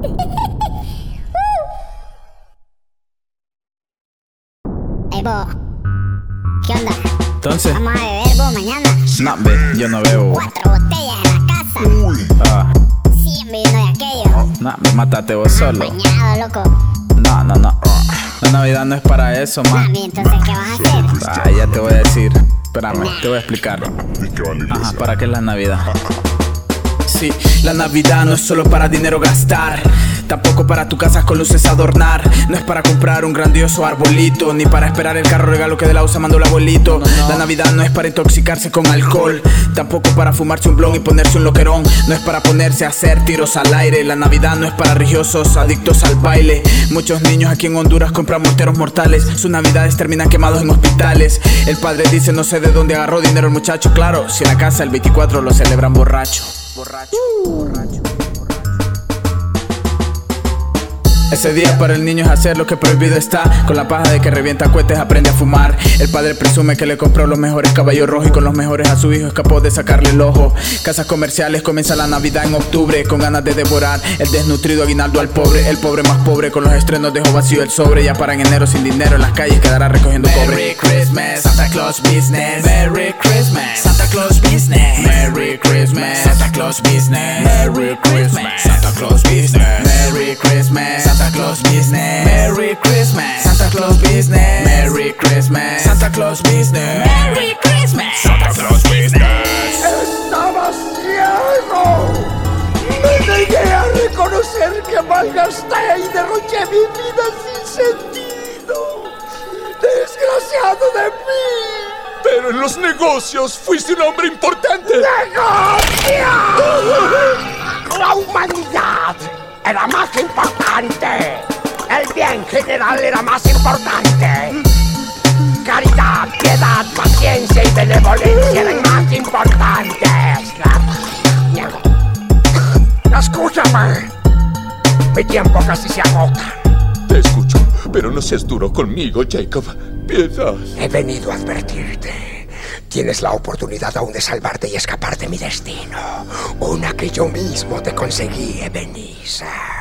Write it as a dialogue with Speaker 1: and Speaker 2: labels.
Speaker 1: Ey, vos. ¿Qué onda?
Speaker 2: Entonces,
Speaker 1: Vamos a beber vos mañana.
Speaker 2: no, ve, yo no veo.
Speaker 1: Cuatro botellas en la casa.
Speaker 2: Ah,
Speaker 1: Cien viviendo de aquello.
Speaker 2: no, mátate vos solo.
Speaker 1: Bañado, loco.
Speaker 2: No, no, no. La Navidad no es para eso, ma.
Speaker 1: Mami, entonces, ¿qué vas a hacer?
Speaker 2: Ah, ya te voy a decir. Espérame, te voy a explicar. Ajá, ¿para qué es la Navidad? Sí, la Navidad no es solo para dinero gastar. Tampoco para tu casa con luces adornar. No es para comprar un grandioso arbolito. Ni para esperar el carro regalo que de la USA mandó el abuelito. La Navidad no es para intoxicarse con alcohol. Tampoco para fumarse un blon y ponerse un loquerón. No es para ponerse a hacer tiros al aire. La Navidad no es para religiosos adictos al baile. Muchos niños aquí en Honduras compran morteros mortales. Sus navidades terminan quemados en hospitales. El padre dice no sé de dónde agarró dinero el muchacho. Claro, si en la casa el 24 lo celebran borracho. Borracho, borracho. Ese día para el niño es hacer lo que prohibido está. Con la paja de que revienta cohetes aprende a fumar. El padre presume que le compró los mejores caballos rojos y con los mejores a su hijo escapó de sacarle el ojo. Casas comerciales comienza la Navidad en octubre con ganas de devorar el desnutrido aguinaldo al pobre. El pobre más pobre con los estrenos dejó vacío el sobre. Ya para en enero sin dinero en las calles quedará recogiendo cobre. Merry Christmas, Santa Claus business. Merry Christmas, Santa Claus business. Merry Christmas, Santa Claus business. Merry Christmas, Santa Claus business. Merry Christmas, Santa Claus business. Merry Christmas, Santa Claus business. Merry Christmas, Santa Claus business. Merry Christmas, Santa Claus business.
Speaker 3: ¡Estaba ciego! Me negué a reconocer que malgasté y derroché mi vida sin sentido. ¡Desgraciado de mí!
Speaker 4: Pero en los negocios fuiste un hombre importante.
Speaker 3: ¡Negocio! La humanidad era más importante. El bien general era más importante. Caridad, piedad, paciencia y benevolencia eran más importantes. Escúchame. Mi tiempo casi se agota.
Speaker 4: Te escucho, pero no seas duro conmigo, Jacob.
Speaker 3: He venido a advertirte. Tienes la oportunidad aún de salvarte y escapar de mi destino. Una que yo mismo te conseguí, Ebenezer.